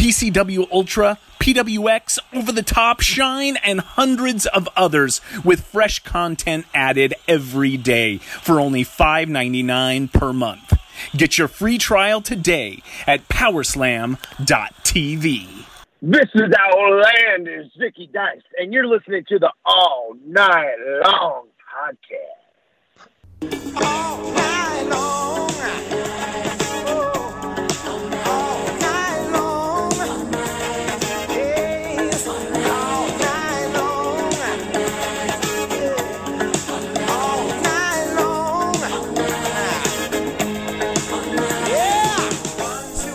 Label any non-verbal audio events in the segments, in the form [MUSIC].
PCW Ultra, PWX, Over the Top, Shine, and hundreds of others with fresh content added every day for only $5.99 per month. Get your free trial today at powerslam.tv. This is Outlandish Zicky Dice, and you're listening to the All Night Long podcast. All night long.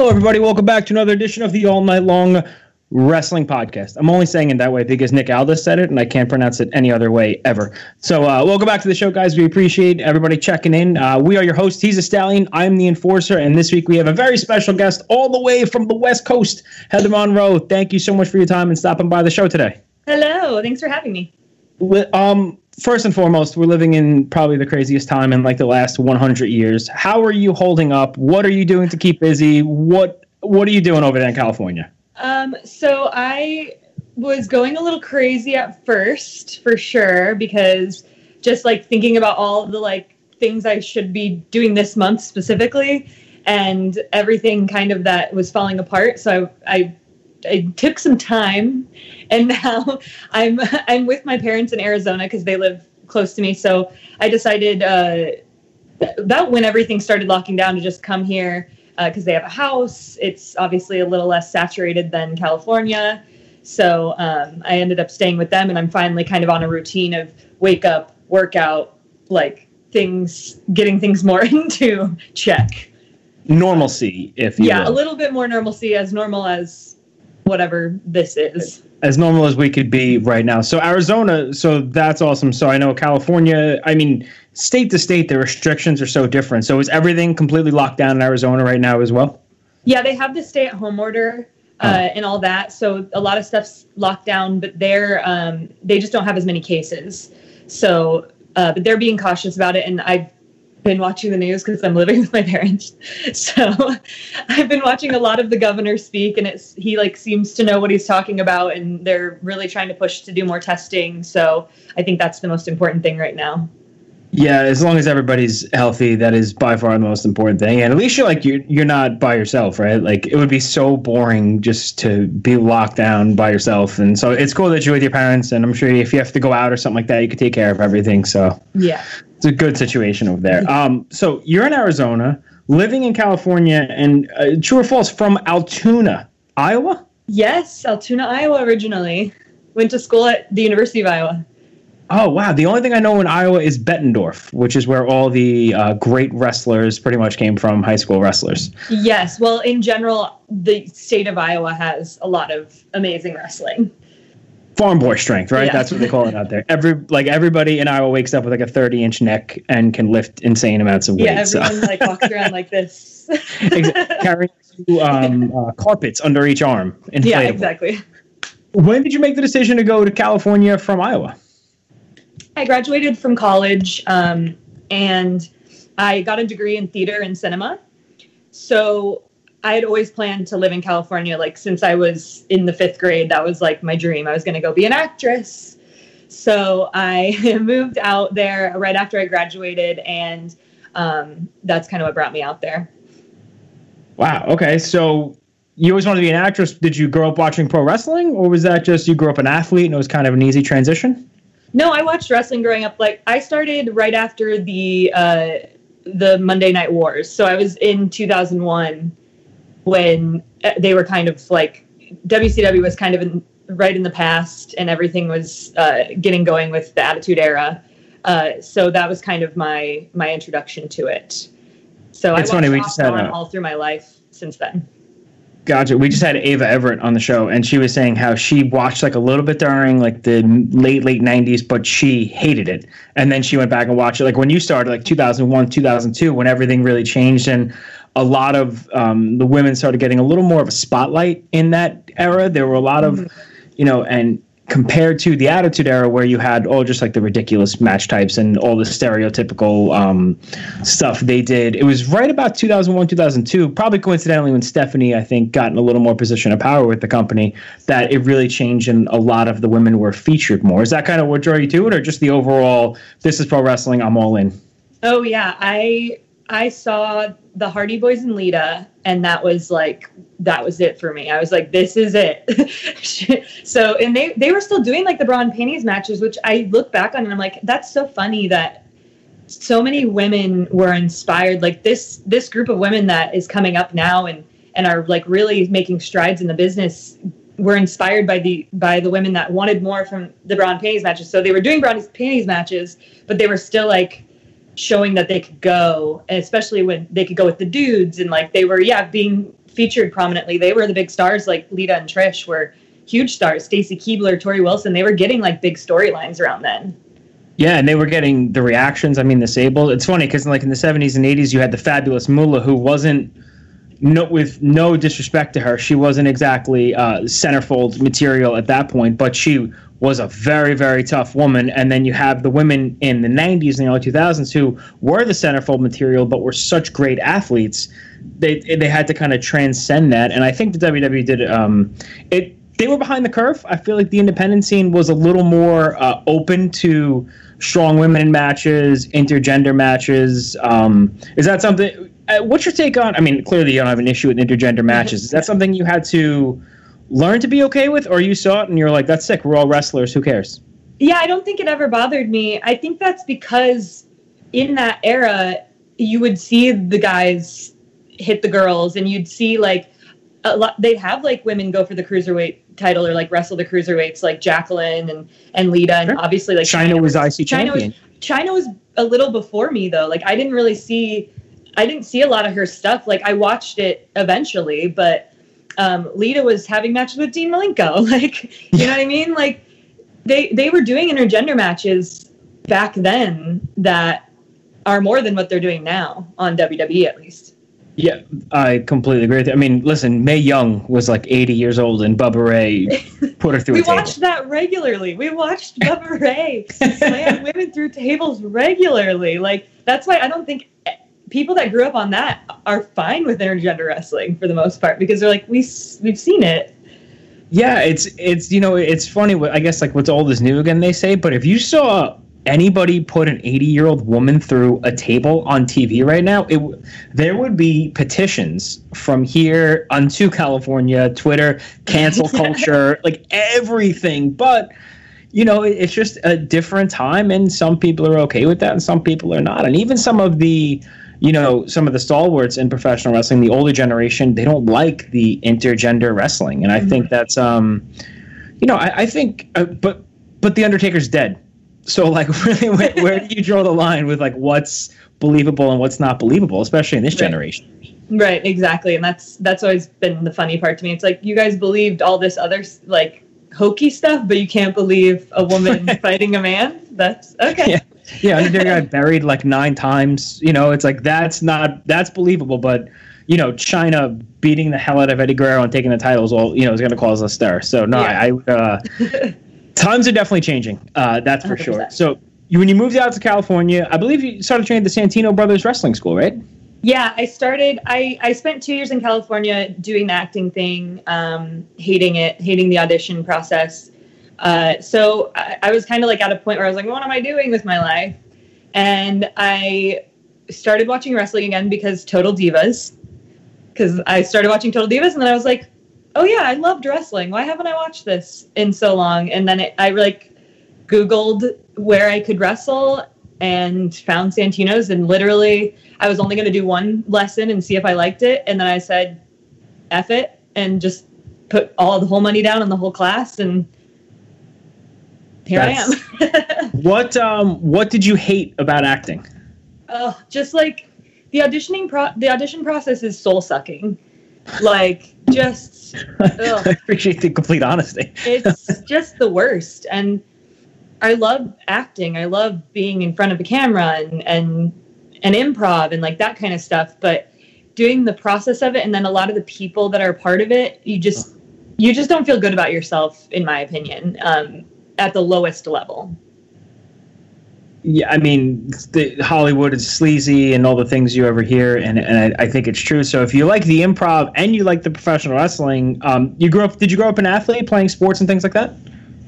Hello, everybody. Welcome back to another edition of the All Night Long Wrestling Podcast. I'm only saying it that way because Nick Aldis said it, and I can't pronounce it any other way ever. So, uh, welcome back to the show, guys. We appreciate everybody checking in. Uh, we are your host. He's a stallion. I'm the enforcer, and this week we have a very special guest all the way from the West Coast, Heather Monroe. Thank you so much for your time and stopping by the show today. Hello, thanks for having me. Um, first and foremost, we're living in probably the craziest time in like the last 100 years. How are you holding up? What are you doing to keep busy? What What are you doing over there in California? Um, so I was going a little crazy at first, for sure, because just like thinking about all the like things I should be doing this month specifically, and everything kind of that was falling apart. So I, I I took some time, and now [LAUGHS] I'm I'm with my parents in Arizona because they live close to me. So I decided uh, about when everything started locking down to just come here because they have a house. It's obviously a little less saturated than California. So um, I ended up staying with them, and I'm finally kind of on a routine of wake up, workout, like things, getting things more [LAUGHS] into check. Normalcy, if you Yeah, will. a little bit more normalcy, as normal as whatever this is. as normal as we could be right now. So Arizona, so that's awesome. So I know California. I mean, state to state, the restrictions are so different. So is everything completely locked down in Arizona right now as well? Yeah, they have the stay-at-home order uh, and all that, so a lot of stuff's locked down. But they're um, they just don't have as many cases. So, uh, but they're being cautious about it, and I've been watching the news because I'm living [LAUGHS] with my parents. So, I've been watching a lot of the governor speak, and it's he like seems to know what he's talking about, and they're really trying to push to do more testing. So, I think that's the most important thing right now. Yeah, as long as everybody's healthy, that is by far the most important thing. And at least you're like you're you're not by yourself, right? Like it would be so boring just to be locked down by yourself. And so it's cool that you're with your parents. And I'm sure if you have to go out or something like that, you could take care of everything. So Yeah. It's a good situation over there. Um, so you're in Arizona, living in California, and uh, true or false from Altoona, Iowa. Yes, Altoona, Iowa originally. Went to school at the University of Iowa. Oh wow! The only thing I know in Iowa is Bettendorf, which is where all the uh, great wrestlers pretty much came from, high school wrestlers. Yes, well, in general, the state of Iowa has a lot of amazing wrestling. Farm boy strength, right? Yeah. That's what they call it out there. Every like everybody in Iowa wakes up with like a 30 inch neck and can lift insane amounts of weight. Yeah, so. everyone like walks [LAUGHS] around like this. Exactly. carrying two, um, [LAUGHS] uh, carpets under each arm. yeah, exactly. When did you make the decision to go to California from Iowa? I graduated from college um, and I got a degree in theater and cinema. So I had always planned to live in California, like since I was in the fifth grade. That was like my dream. I was going to go be an actress. So I [LAUGHS] moved out there right after I graduated, and um, that's kind of what brought me out there. Wow. Okay. So you always wanted to be an actress. Did you grow up watching pro wrestling, or was that just you grew up an athlete and it was kind of an easy transition? No, I watched wrestling growing up. Like I started right after the uh, the Monday Night Wars. So I was in 2001 when uh, they were kind of like WCW was kind of in, right in the past, and everything was uh, getting going with the Attitude Era. Uh, so that was kind of my my introduction to it. So It's I funny, we just had a- all through my life since then. Gotcha. We just had Ava Everett on the show, and she was saying how she watched like a little bit during like the late late '90s, but she hated it, and then she went back and watched it. Like when you started, like 2001, 2002, when everything really changed, and a lot of um, the women started getting a little more of a spotlight in that era. There were a lot of, you know, and compared to the Attitude Era, where you had all just like the ridiculous match types and all the stereotypical um, stuff they did. It was right about 2001, 2002, probably coincidentally when Stephanie, I think, got in a little more position of power with the company, that it really changed and a lot of the women were featured more. Is that kind of what drew you to it, or just the overall, this is pro wrestling, I'm all in? Oh yeah, I I saw the Hardy Boys and Lita, and that was like that was it for me. I was like, this is it. [LAUGHS] so and they they were still doing like the bra and panties matches, which I look back on and I'm like, that's so funny that so many women were inspired. Like this this group of women that is coming up now and and are like really making strides in the business were inspired by the by the women that wanted more from the bra and panties matches. So they were doing bra and panties matches, but they were still like showing that they could go, especially when they could go with the dudes and like they were, yeah, being featured prominently. They were the big stars, like Lita and Trish were huge stars. Stacy Keibler, Torrie Wilson, they were getting like big storylines around then. Yeah, and they were getting the reactions. I mean, the Sable. It's funny because like in the '70s and '80s, you had the fabulous Moolah, who wasn't no with no disrespect to her, she wasn't exactly uh, centerfold material at that point, but she was a very very tough woman. And then you have the women in the '90s and the early 2000s who were the centerfold material, but were such great athletes. They they had to kind of transcend that, and I think the WWE did um, it. They were behind the curve. I feel like the independent scene was a little more uh, open to strong women in matches, intergender matches. Um, is that something? Uh, what's your take on? I mean, clearly you don't have an issue with intergender matches. Is that something you had to learn to be okay with, or you saw it and you're like, "That's sick. We're all wrestlers. Who cares?" Yeah, I don't think it ever bothered me. I think that's because in that era, you would see the guys hit the girls, and you'd see like a lot. They'd have like women go for the cruiserweight title or like wrestle the cruiserweights, like Jacqueline and and Lita, and Sure. obviously like Chyna was IC Chyna was. Chyna was a little before me though. Like I didn't really see I didn't see a lot of her stuff. Like I watched it eventually, but um, Lita was having matches with Dean Malenko. [LAUGHS] Like you know what I mean? Like they they were doing intergender matches back then that are more than what they're doing now on WWE at least. Yeah, I completely agree with you. I mean, listen, Mae Young was like 80 years old, and Bubba Ray [LAUGHS] put her through We a table. watched that regularly. We watched [LAUGHS] Bubba Ray slam women through tables regularly. Like that's why I don't think people that grew up on that are fine with intergender wrestling for the most part because they're like we we've seen it. Yeah, it's it's you know it's funny. I guess like what's old is new again. They say, but if you saw anybody put an 80 year old woman through a table on TV right now, it there would be petitions from here unto California, Twitter, cancel [LAUGHS] culture, like everything. But you know, it's just a different time, and some people are okay with that, and some people are not. And even some of the you know, some of the stalwarts in professional wrestling, the older generation, they don't like the intergender wrestling, and I think that's, um, you know, I, I think, uh, but but the Undertaker's dead, so like, [LAUGHS] really, where, where do you draw the line with like what's believable and what's not believable, especially in this Right. generation? Right, exactly. And that's that's always been the funny part to me. It's like you guys believed all this other like hokey stuff, but you can't believe a woman [LAUGHS] fighting a man. That's okay. Yeah. Yeah, Undertaker got buried like nine times. You know, it's like that's not that's believable, but you know, Chyna beating the hell out of Eddie Guerrero and taking the titles, all you know, is going to cause a stir. So no, Yeah. I, I uh, times are definitely changing. Uh, that's for sure. 100%. So you, when you moved out to California, I believe you started training at the Santino Brothers Wrestling School, right? Yeah, I started. I I spent two years in California doing the acting thing, um, hating it, hating the audition process. Uh, so I, I was kind of like at a point where I was like, what am I doing with my life? And I started watching wrestling again because Total Divas. Because I started watching Total Divas, and then I was like, oh yeah, I loved wrestling. Why haven't I watched this in so long? And then it, I like Googled where I could wrestle and found Santino's, and literally I was only going to do one lesson and see if I liked it, and then I said, "F it," and just put all the whole money down on the whole class, and here I am. [LAUGHS] What um what did you hate about acting? Oh, just like the auditioning pro- the audition process is soul sucking. Like just [LAUGHS] ugh. I appreciate the complete honesty. [LAUGHS] it's just the worst and i love acting i love being in front of a camera and and and improv and like that kind of stuff but doing the process of it and then a lot of the people that are part of it you just you just don't feel good about yourself in my opinion um, at the lowest level Yeah, I mean, the Hollywood is sleazy and all the things you ever hear, and, and I, I think it's true. So if you like the improv and you like the professional wrestling, um, you grew up. Did you grow up an athlete playing sports and things like that?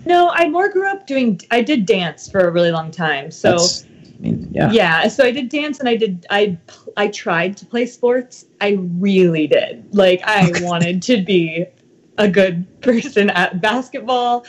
no i more grew up doing i did dance for a really long time so That's- I mean, yeah. yeah so i did dance and i did i i tried to play sports i really did like i [LAUGHS] wanted to be a good person at basketball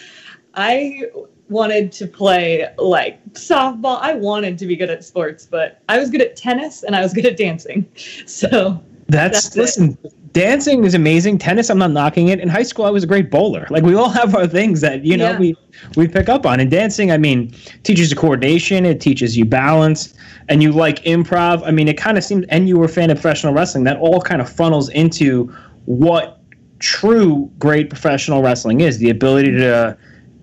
i wanted to play like softball i wanted to be good at sports but i was good at tennis and i was good at dancing [LAUGHS] so That's, That's it. listen. Dancing is amazing. Tennis, I'm not knocking it. In high school, I was a great bowler. Like we all [LAUGHS] have our things that you know Yeah. we we pick up on. And dancing, I mean, teaches you coordination. It teaches you balance, and you like improv. I mean, it kind of seems. And you were a fan of professional wrestling. That all kind of funnels into what true great professional wrestling is: the ability to,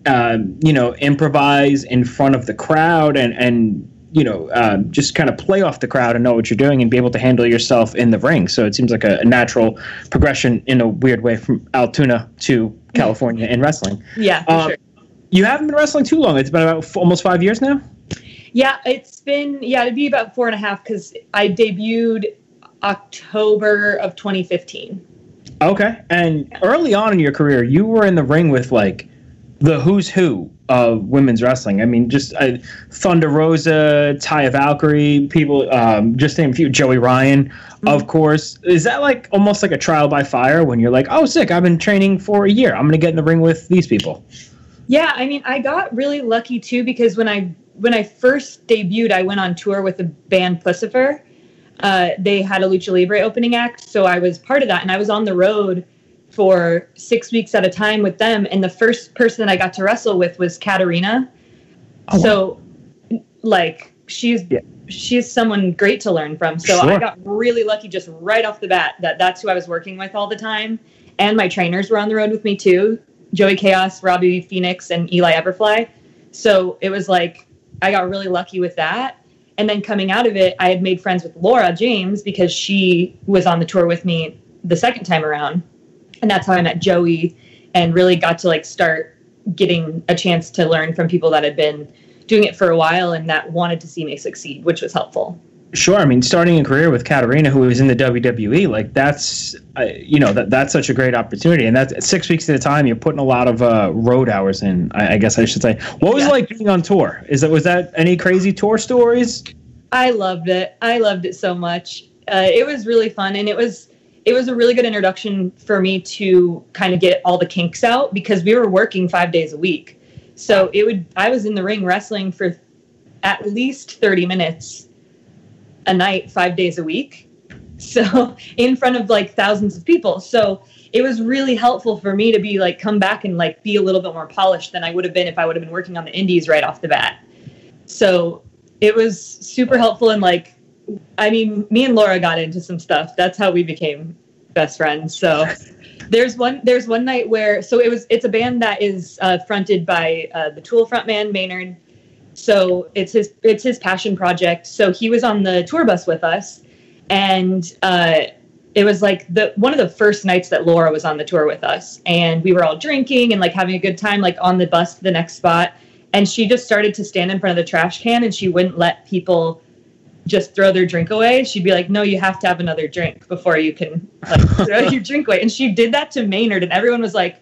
um, you know, improvise in front of the crowd and and you know, uh, just kind of play off the crowd and know what you're doing and be able to handle yourself in the ring. So it seems like a, a natural progression in a weird way from Altoona to California in wrestling. yeah for Um, sure You haven't been wrestling too long. It's been about f- almost five years now. Yeah, it's been yeah, it'd be about four and a half because I debuted October of 2015. Okay. And early on in your career, you were in the ring with like the who's who of women's wrestling. I mean, just uh, Thunder Rosa, Taya Valkyrie, people, um, just name a few, Joey Ryan, of course. Is that like almost like a trial by fire when you're like, oh, sick, I've been training for a year. I'm going to get in the ring with these people? Yeah, I mean, I got really lucky too because when I when I first debuted, I went on tour with the band Puscifer. Uh, they had a lucha libre opening act, so I was part of that, and I was on the road for six weeks at a time with them. And the first person that I got to wrestle with was Katarina. Oh, so, like, she's Yeah. she's someone great to learn from. So Sure. I got really lucky just right off the bat that that's who I was working with all the time. And my trainers were on the road with me too Joey Chaos, Robbie Phoenix, and Eli Everfly. So it was like I got really lucky with that. And then coming out of it, I had made friends with Laura James because she was on the tour with me the second time around. And that's how I met Joey and really got to like start getting a chance to learn from people that had been doing it for a while and that wanted to see me succeed, which was helpful. Sure. I mean, starting a career with Katarina, who was in the WWE, like that's, uh, you know, that that's such a great opportunity. And that's six weeks at a time. You're putting a lot of uh, road hours in. I, I guess I should say. What was it Yeah. like being on tour? Is that was that any crazy tour stories? I loved it. I loved it so much. Uh, it was really fun, and it was it was a really good introduction for me to kind of get all the kinks out because we were working five days a week. So it would I was in the ring wrestling for at least thirty minutes a night, five days a week. So [LAUGHS] in front of like thousands of people. So it was really helpful for me to be like come back and like be a little bit more polished than I would have been if I would have been working on the indies right off the bat. So it was super helpful and like I mean, me and Laura got into some stuff. That's how we became best friends. So [LAUGHS] there's one there's one night where so it was it's a band that is uh, fronted by uh, the Tool frontman Maynard. So it's his it's his passion project. So he was on the tour bus with us, and uh, it was like the one of the first nights that Laura was on the tour with us, and we were all drinking and like having a good time, like on the bus to the next spot. And she just started to stand in front of the trash can, and she wouldn't let people just throw their drink away. She'd be like, "No, you have to have another drink before you can like [LAUGHS] throw your drink away." And she did that to Maynard, and everyone was like,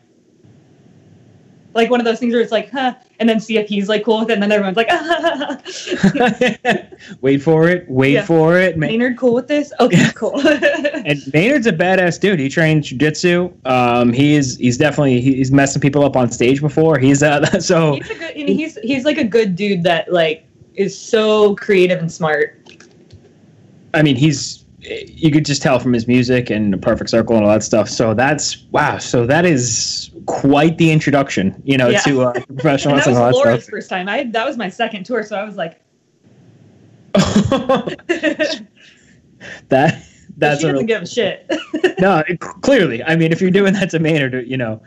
like one of those things where it's like, huh, and then see if he's like cool with it, and then everyone's like, ah, [LAUGHS] [LAUGHS] wait for it. Wait Yeah. for it. Ma- Maynard cool with this? Okay, cool. And Maynard's a badass dude. He trains jujitsu. Um, he's he's definitely he's messing people up on stage before. He's uh so he's a good, and he's he's like a good dude that like is so creative and smart. I mean he's you could just tell from his music and the perfect circle and all that stuff. So that's wow. So that is quite the introduction, you know, Yeah. to uh, [LAUGHS] professional And that was and Laura's that first time. I that was my second tour, so I was like, [LAUGHS] that [LAUGHS] that's she a doesn't real, give a shit. no, it, clearly. I mean, if you're doing that to Maynard, you know,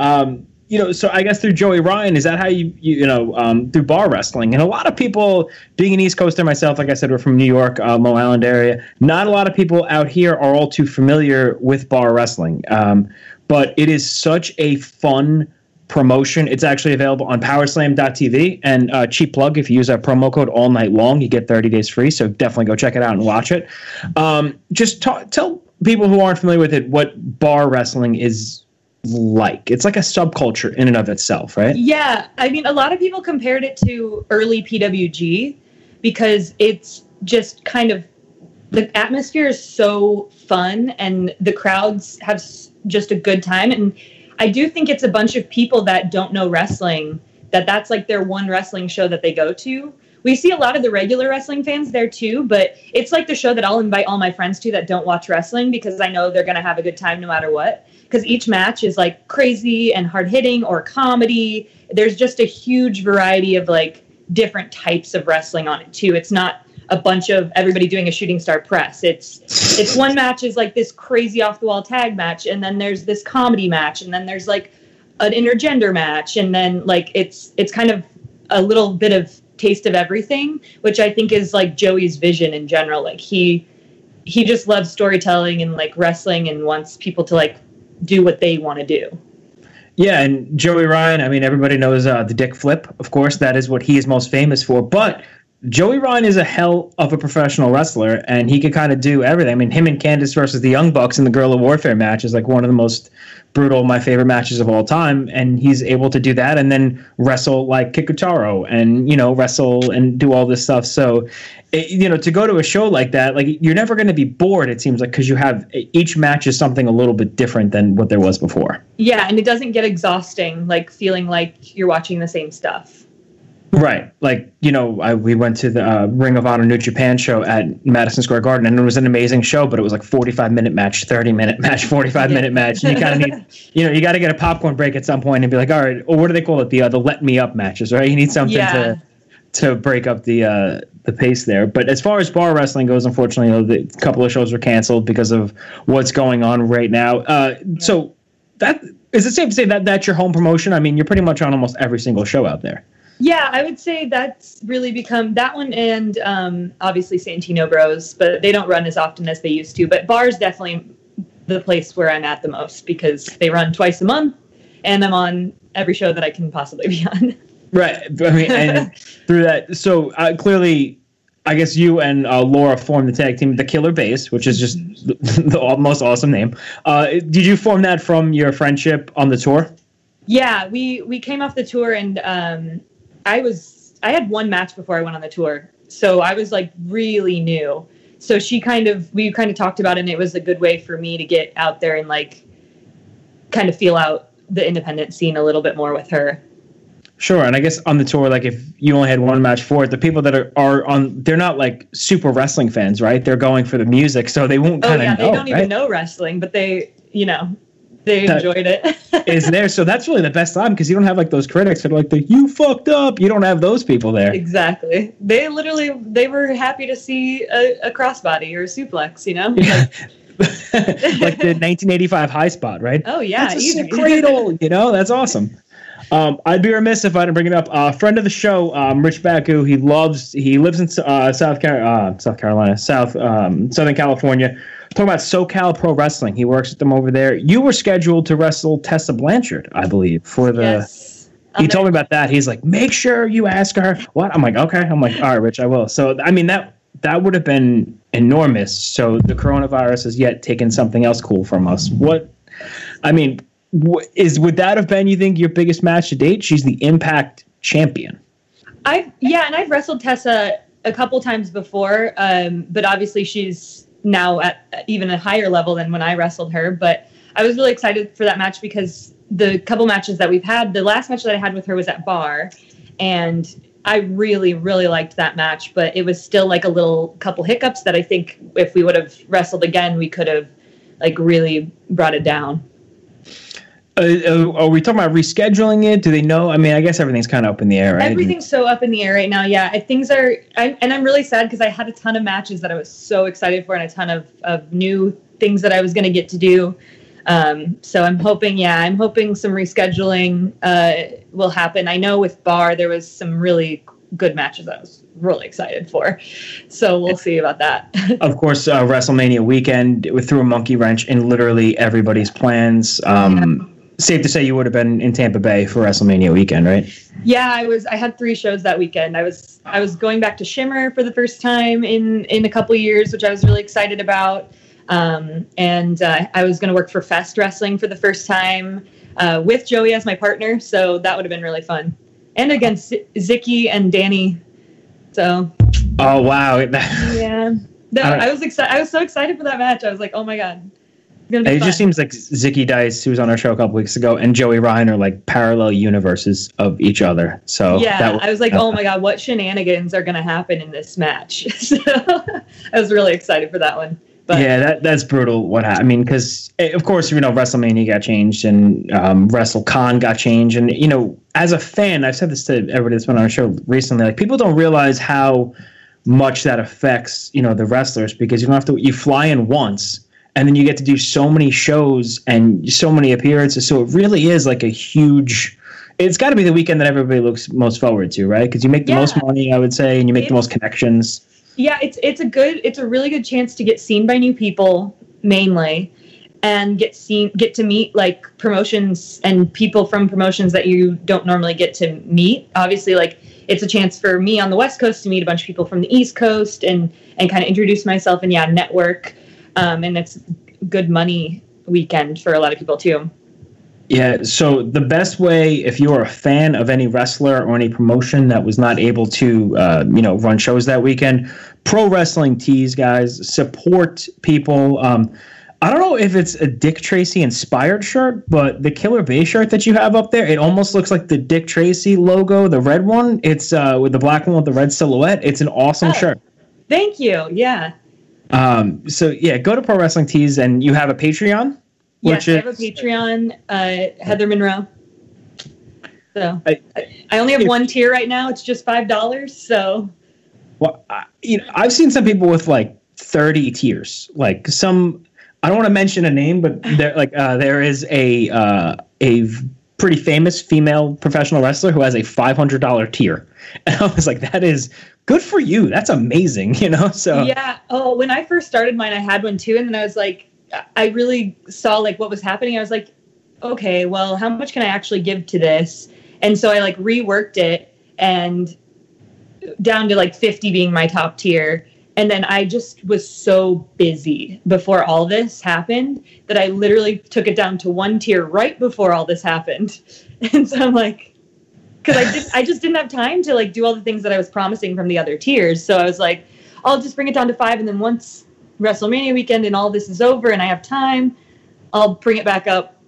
um, you know. So I guess through Joey Ryan, is that how you, you, you know, um, through bar wrestling? And a lot of people, being an East Coaster myself, like I said, we're from New York, uh, Long Island area. Not a lot of people out here are all too familiar with bar wrestling, um, but it is such a fun promotion. It's actually available on powerslam.tv and uh, cheap plug if you use our promo code all night long, you get 30 days free. So definitely go check it out and watch it. Um, just ta- tell people who aren't familiar with it what bar wrestling is like. It's like a subculture in and of itself, right? Yeah, I mean, a lot of people compared it to early PWG because it's just kind of the atmosphere is so fun and the crowds have just a good time. And I do think it's a bunch of people that don't know wrestling that that's like their one wrestling show that they go to. We see a lot of the regular wrestling fans there too, but it's like the show that I'll invite all my friends to that don't watch wrestling because I know they're going to have a good time no matter what. Because each match is like crazy and hard hitting or comedy. There's just a huge variety of like different types of wrestling on it too. It's not a bunch of everybody doing a shooting star press. It's it's one match is like this crazy off the wall tag match, and then there's this comedy match, and then there's like an intergender match, and then like it's it's kind of a little bit of taste of everything, which I think is like Joey's vision in general. Like he he just loves storytelling and like wrestling and wants people to like do what they want to do. Yeah, and Joey Ryan, I mean, everybody knows uh, the dick flip. Of course, that is what he is most famous for. But Joey Ryan is a hell of a professional wrestler, and he could kind of do everything. I mean, him and Candice versus the Young Bucks in the Guerrilla Warfare match is like one of the most brutal, my favorite matches of all time. And he's able to do that and then wrestle like Kikutaro and, you know, wrestle and do all this stuff. So, it, you know, to go to a show like that, like you're never going to be bored, it seems like, because you have each match is something a little bit different than what there was before. Yeah, and it doesn't get exhausting, like feeling like you're watching the same stuff. Right. Like, you know, I, we went to the uh, Ring of Honor New Japan show at Madison Square Garden, and it was an amazing show, but it was like 45 minute match, 30 minute [LAUGHS] match, 45 minute match. And you kind of need, [LAUGHS] you know, you got to get a popcorn break at some point and be like, all right, or what do they call it? The, uh, the let me up matches, right? You need something Yeah. to to break up the uh, the pace there. But as far as bar wrestling goes, unfortunately, you know, the a couple of shows were canceled because of what's going on right now. Uh, So that is it safe to say that that's your home promotion? I mean, you're pretty much on almost every single show out there. Yeah, I would say that's really become that one and um, obviously Santino Bros, but they don't run as often as they used to. But bars definitely the place where I'm at the most because they run twice a month, and I'm on every show that I can possibly be on. Right. I mean, and [LAUGHS] through that, so uh, clearly, I guess you and uh, Laura formed the tag team, the Killer Baes, which is just the, [LAUGHS] the most awesome name. Uh, did you form that from your friendship on the tour? Yeah, we we came off the tour and um, I was I had one match before I went on the tour, so I was like really new. So she kind of we kind of talked about it, and it was a good way for me to get out there and like kind of feel out the independent scene a little bit more with her. Sure. And I guess on the tour, like if you only had one match for it, the people that are, are on, they're not like super wrestling fans, right? They're going for the music, so they won't Oh kind of yeah, know. they don't even know wrestling, but they you know they enjoyed it. [LAUGHS] Is there? So that's really the best time because you don't have like those critics that are like the you fucked up. You don't have those people there. exactly. They literally they were happy to see a, a crossbody or a suplex. You know. Like, [LAUGHS] like the 1985 high spot, right? oh yeah, That's a cradle. You know, that's awesome. Um, I'd be remiss if I didn't bring it up. A uh, friend of the show, um, Rich Baku. He loves. He lives in uh, South Car- uh, South Carolina, South um, Southern California. Talking about SoCal Pro Wrestling. He works with them over there. You were scheduled to wrestle Tessa Blanchard, I believe, for the. yes. He told me about that. He's like, make sure you ask her. What? I'm like, okay. I'm like, all right, Rich, I will. So, I mean, that that would have been enormous. So the coronavirus has yet taken something else cool from us. What? I mean, is would that have been you think your biggest match to date? She's the Impact champion. I've yeah, and I've wrestled Tessa a couple times before, um, but obviously she's now at even a higher level than when I wrestled her. But I was really excited for that match because the couple matches that we've had, the last match that I had with her was at Bar, and I really really liked that match. But it was still like a little couple hiccups that I think if we would have wrestled again, we could have like really brought it down. Uh, uh, are we talking about rescheduling it? Do they know? I mean, I guess everything's kind of up in the air, right? Everything's so up in the air right now. Yeah, I- things are, I, and I'm really sad because I had a ton of matches that I was so excited for, and a ton of of new things that I was going to get to do. Um, so I'm hoping, yeah, I'm hoping some rescheduling uh, will happen. I know with Bar there was some really good matches I was really excited for. So we'll see about that. [LAUGHS] of course, uh, WrestleMania weekend threw a monkey wrench in literally everybody's plans. Um, Safe to say you would have been in Tampa Bay for WrestleMania weekend, right? Yeah, I was. I had three shows that weekend. I was. I was going back to Shimmer for the first time in in a couple years, which I was really excited about. Um, and uh, I was going to work for Fest Wrestling for the first time uh, with Joey as my partner, so that would have been really fun. And against Z- Zicky and Danny. So Oh wow! [LAUGHS] yeah, no. I was excited. I was so excited for that match. I was like, oh my god, it's gonna be It fun. just seems like Zicky Dice, who was on our show a couple weeks ago, and Joey Ryan are like parallel universes of each other. So yeah, I was like, oh my god, what shenanigans are going to happen in this match? [LAUGHS] so I was really excited for that one. But yeah, that that's brutal. What happened? I mean, because of course you know WrestleMania got changed and um, WrestleCon got changed, and you know as a fan, I've said this to everybody that's been on our show recently. Like people don't realize how much that affects you know the wrestlers because you don't have to you fly in once and then you get to do so many shows and so many appearances. So it really is like a huge. It's got to be the weekend that everybody looks most forward to, right? Because you make the Yeah. most money, I would say, and you make the most connections. yeah, it's it's a good, it's a really good chance to get seen by new people mainly, and get seen, get to meet like promotions and people from promotions that you don't normally get to meet. Obviously, like it's a chance for me on the West Coast to meet a bunch of people from the East Coast and and kind of introduce myself and yeah, network. Um, and it's good money weekend for a lot of people too. Yeah, so the best way, if you're a fan of any wrestler or any promotion that was not able to, uh, you know, run shows that weekend, pro wrestling tees, guys, support people. Um, I don't know if it's a Dick Tracy inspired shirt, but the Killer Bay shirt that you have up there, it almost looks like the Dick Tracy logo, the red one. It's uh, with the black one with the red silhouette. It's an awesome Oh. shirt. Thank you. Yeah. Um, so yeah, go to Pro Wrestling Tees and you have a Patreon. Yes, which I have a Patreon, uh, Heather Monroe. So I- I only have one tier right now. It's just five dollars. So Well, I, you know, I've seen some people with like 30 tiers. Like some, I don't want to mention a name, but there, like, uh, there is a uh, a pretty famous female professional wrestler who has a $500 tier, [LAUGHS] and I was like, that is good for you. That's amazing, [LAUGHS] you know. So yeah. Oh, when I first started mine, I had one too, and then I was like, I really saw like what was happening. I was like, okay, well, how much can I actually give to this? And so I like reworked it and down to like 50 being my top tier. And then I just was so busy before all this happened that I literally took it down to one tier right before all this happened. [LAUGHS] And so I'm like, because I did, I just didn't have time to like do all the things that I was promising from the other tiers. So I was like, I'll just bring it down to five, and then once WrestleMania weekend and all this is over and I have time, I'll bring it back up.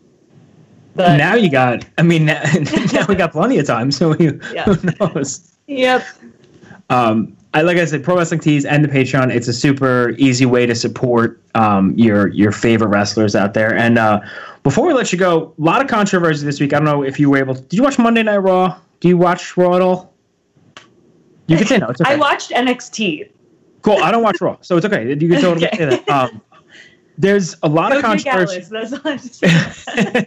But now you got, I mean, now, [LAUGHS] now we got plenty of time. So you, Yeah. [LAUGHS] who knows? yep, um, I like I said, Pro Wrestling Tees and the Patreon. It's a super easy way to support um, your your favorite wrestlers out there. And uh, before we let you go, a lot of controversy this week. I don't know if you were able. To, did you watch Monday Night Raw? Do you watch Raw at all? You can say no. It's okay. I watched NXT. cool. I don't watch Raw, so it's okay. You can totally Okay. say that. Um, there's a lot of controversy Atlas, That's all I'm saying.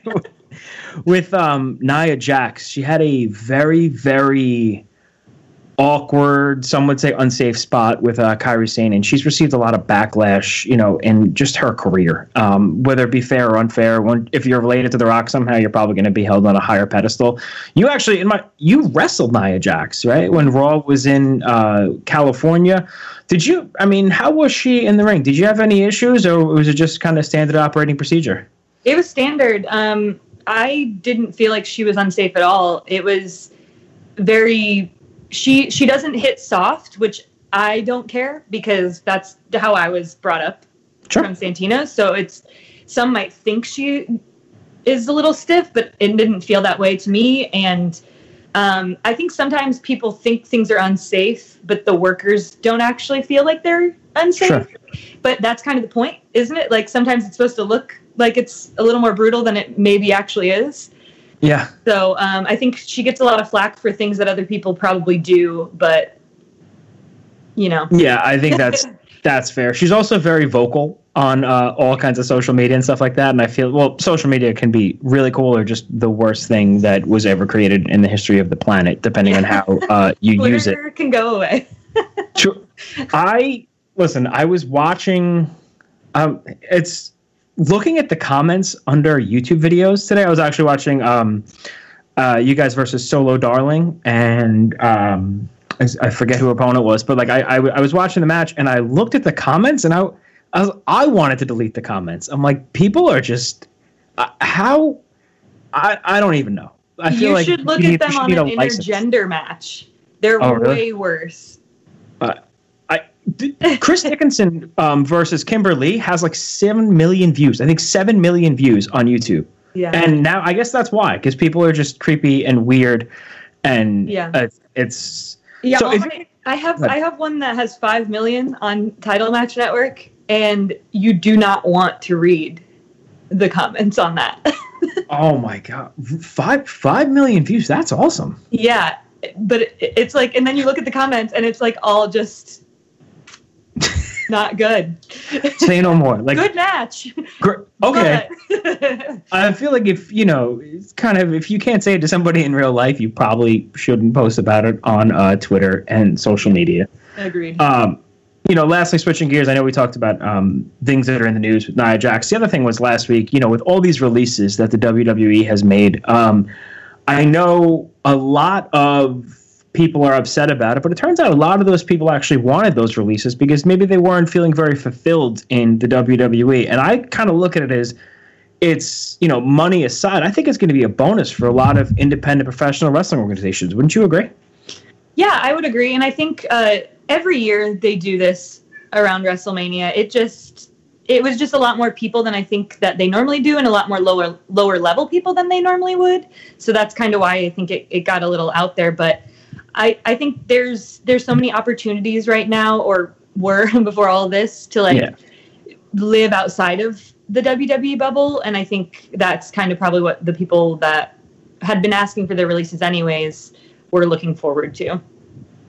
[LAUGHS] with um, Nia Jax. She had a very, very awkward, some would say unsafe spot with uh, Kairi Sane, and she's received a lot of backlash, you know, in just her career. Um, whether it be fair or unfair, when, if you're related to The Rock somehow, you're probably going to be held on a higher pedestal. You actually, in my, you wrestled Nia Jax, right? When Raw was in uh, California. Did you? I mean, how was she in the ring? Did you have any issues, or was it just kind of standard operating procedure? It was standard. Um, I didn't feel like she was unsafe at all. It was very she she doesn't hit soft, which I don't care because that's how I was brought up Sure. from Santino. So it's some might think she is a little stiff, but it didn't feel that way to me. And um, I think sometimes people think things are unsafe, but the workers don't actually feel like they're unsafe. Sure. But that's kind of the point, isn't it? Like sometimes it's supposed to look like it's a little more brutal than it maybe actually is. Yeah. So um, I think she gets a lot of flack for things that other people probably do, but you know, Yeah, I think that's [LAUGHS] that's fair. She's also very vocal on uh, all kinds of social media and stuff like that. And I feel well, social media can be really cool or just the worst thing that was ever created in the history of the planet, depending on how [LAUGHS] uh, you use it. Can go away. Sure. I listen. I was watching. Um, it's looking at the comments under YouTube videos today. I was actually watching um, uh, you guys versus Solo Darling, and um, I, I forget who opponent was, but like I, I, I was watching the match, and I looked at the comments, and I, I, was, I wanted to delete the comments. I'm like, people are just uh, how. I, I don't even know. I feel you like should look at them on an intergender match. They're Oh, really? way worse. Chris [LAUGHS] Dickinson um, versus Kimber Lee has like seven million views. I think seven million views on YouTube. Yeah. And now I guess that's why, because people are just creepy and weird, and Yeah. uh, it's Yeah, So well, I, have. I have one that has five million on Title Match Network, and you do not want to read the comments on that. [LAUGHS] oh my god, five five million views. That's awesome. yeah, but it, it's like, and then you look at the comments, and it's like all just [LAUGHS] not good. Say no more. Like good match. gr- okay, [LAUGHS] I feel like if you know, it's kind of if you can't say it to somebody in real life, you probably shouldn't post about it on uh, Twitter and social media. Agreed. Um, you know, lastly, switching gears, I know we talked about um, things that are in the news with Nia Jax. The other thing was last week, you know, with all these releases that the WWE has made, um, I know a lot of people are upset about it, but it turns out a lot of those people actually wanted those releases because maybe they weren't feeling very fulfilled in the WWE. And I kind of look at it as it's, you know, money aside, I think it's going to be a bonus for a lot of independent professional wrestling organizations. Wouldn't you agree? Yeah, I would agree, and I think uh, every year they do this around WrestleMania. It just it was just a lot more people than I think that they normally do, and a lot more lower lower level people than they normally would. So that's kind of why I think it, it got a little out there. But I I think there's there's so many opportunities right now, or were [LAUGHS] before all this, to like Yeah. live outside of the WWE bubble, and I think that's kind of probably what the people that had been asking for their releases anyways were looking forward to.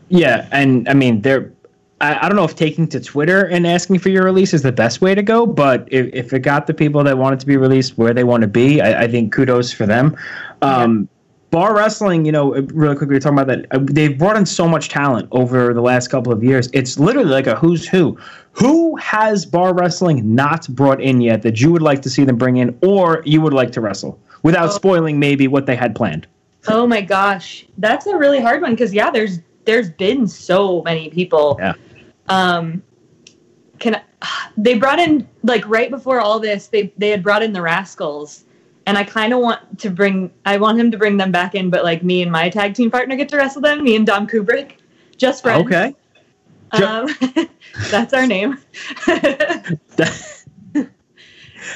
Yeah, and I mean, they're. I, I don't know if taking to Twitter and asking for your release is the best way to go, but if, if it got the people that wanted to be released where they want to be, I, I think kudos for them. Um, Bar wrestling, you know, really quick, we were talking about that. uh, They've brought in so much talent over the last couple of years. It's literally like a who's who. Who has bar wrestling not brought in yet that you would like to see them bring in, or you would like to wrestle without spoiling maybe what they had planned? Oh my gosh, that's a really hard one because yeah, there's there's been so many people. Yeah. Um, can [SIGHS] they brought in like right before all this? They they had brought in the Rascals, and I kind of want to bring I want him to bring them back in, but like me and my tag team partner get to wrestle them. Me and Dom Kubrick, just friends. Okay. Um, [LAUGHS] that's our name. [LAUGHS] [LAUGHS] uh,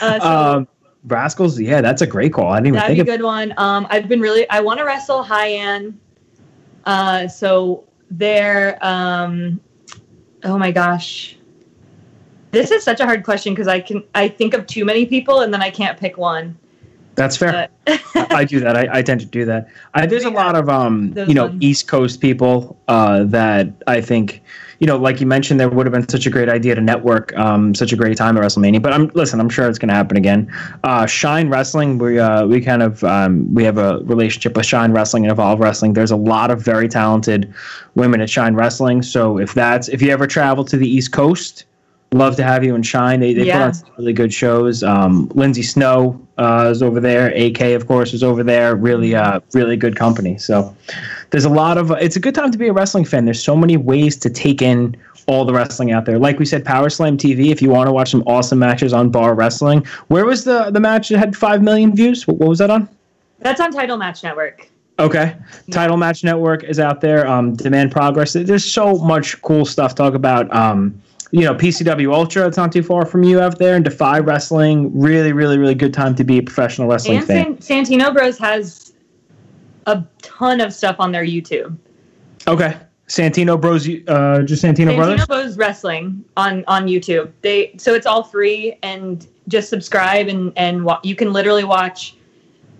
so, um, Rascals, yeah, that's a great call. I didn't even That'd think be a good one. Um, I've been really. I want to wrestle Hyan. Uh, so there. Um, oh my gosh, this is such a hard question because I can. I think of too many people and then I can't pick one. That's fair. [LAUGHS] I, do that. I, I tend to do that. I, there's a lot of um, you know, ones. East Coast people uh, that I think, you know, like you mentioned, there would have been such a great idea to network um, such a great time at WrestleMania. But I'm listen, I'm sure it's going to happen again. Uh, Shine Wrestling, we uh, we kind of um, we have a relationship with Shine Wrestling and Evolve Wrestling. There's a lot of very talented women at Shine Wrestling. So if that's if you ever travel to the East Coast. Love to have you and Shine. They, they put on some really good shows. Um, Lindsay Snow uh, is over there. AK, of course, is over there. Really, uh, really good company. So there's a lot of. It's a good time to be a wrestling fan. There's so many ways to take in all the wrestling out there. Like we said, Power Slam TV. If you want to watch some awesome matches on Bar Wrestling, where was the the match that had five million views? What, what was that on? That's on Title Match Network. Okay. Title Match Network is out there. Um, Demand Progress. There's so much cool stuff. Talk about, um, you know, PCW Ultra. It's not too far from you out there. And Defy Wrestling. Really, really, really good time to be a professional wrestling And fan. San- Santino Bros has a ton of stuff on their YouTube. Okay. Santino Bros. Uh, just Santino, Brothers. Santino Bros Wrestling on on YouTube. They so it's all free and just subscribe and and wa- you can literally watch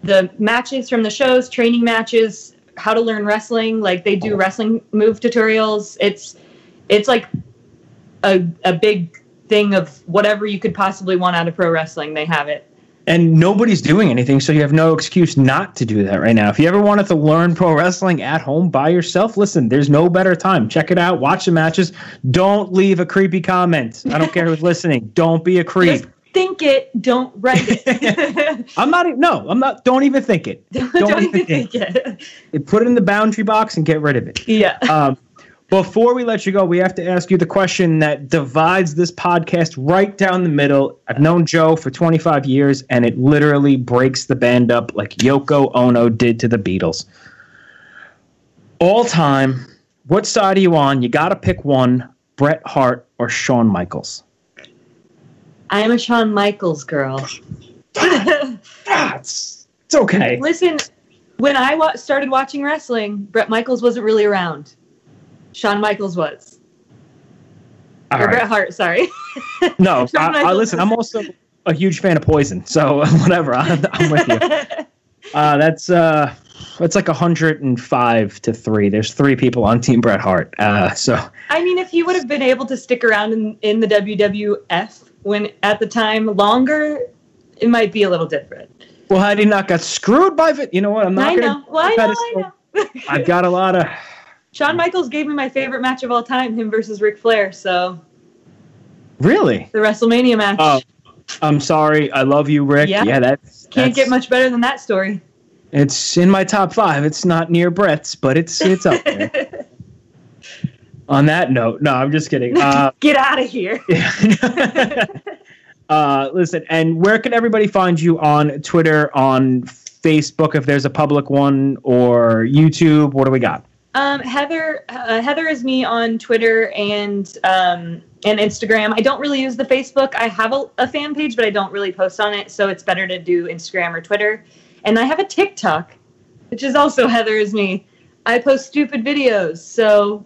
the matches from the shows, training matches, how to learn wrestling. Like they do wrestling move tutorials. It's it's like a a big thing of whatever you could possibly want out of pro wrestling. They have it. and nobody's doing anything, so you have no excuse not to do that right now. If you ever wanted to learn pro wrestling at home by yourself, listen, there's no better time. Check it out, watch the matches. Don't leave a creepy comment. I don't care who's [LAUGHS] listening. Don't be a creep. Just think it, don't write it. [LAUGHS] I'm not. No, I'm not. Don't even think it. [LAUGHS] don't, Don't even even think it. Put it in the boundary box and get rid of it. Yeah. Um, before we let you go, we have to ask you the question that divides this podcast right down the middle. I've known Joe for 25 years, and it literally breaks the band up like Yoko Ono did to the Beatles. All time, what side are you on? You got to pick one Bret Hart or Shawn Michaels. I am a Shawn Michaels girl. Ah, it's, it's okay. Listen, when I wa- started watching wrestling, Bret Michaels wasn't really around. Shawn Michaels was. All or right. Bret Hart, sorry. [LAUGHS] No, I, I, listen, I'm also a huge fan of Poison, so [LAUGHS] whatever. I'm, I'm with you. [LAUGHS] Uh, that's uh, that's like 105 to three. There's three people on Team Bret Hart. Uh, so I mean, if he would have been able to stick around in, in the WWF when at the time longer, it might be a little different. well, had he not got screwed by it? You know what? I'm not I gonna. know. Well, I know. I know. I've got a lot of. Shawn Michaels gave me my favorite match of all time, him versus Ric Flair. So Really? the WrestleMania match Oh, I'm sorry. I love you, Rick. Yeah. Yeah, that's can't that's- get much better than that story. It's in my top five. It's not near Bret's, but it's it's up there. [LAUGHS] On that note, no, I'm just kidding. [LAUGHS] Uh, Get out of here. [LAUGHS] uh, listen, and where can everybody find you on Twitter, on Facebook, if there's a public one, or YouTube? What do we got? Um, Heather, uh, Heather is me on Twitter and um, and Instagram. I don't really use the Facebook. I have a, a fan page, but I don't really post on it, so it's better to do Instagram or Twitter. And I have a TikTok, which is also Heather is me. I post stupid videos, so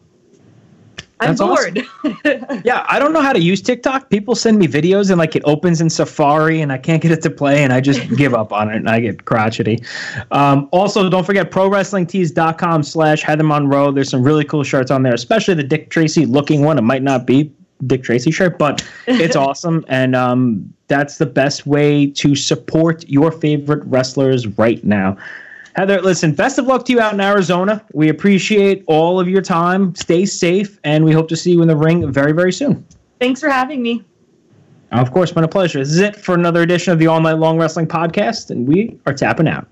I'm That's awesome. bored. [LAUGHS] Yeah, I don't know how to use TikTok. People send me videos and like it opens in Safari and I can't get it to play and I just [LAUGHS] give up on it and I get crotchety. Um, also, don't forget prowrestlingtees.com slash Heather Monroe. There's some really cool shirts on there, especially the Dick Tracy looking one. It might not be Dick Tracy shirt, but it's [LAUGHS] awesome. And um, that's the best way to support your favorite wrestlers right now. Heather, listen, best of luck to you out in Arizona. We appreciate all of your time. Stay safe, and we hope to see you in the ring very, very soon. Thanks for having me. Of course, been a pleasure. This is it for another edition of the All Night Long Wrestling Podcast, and we are tapping out.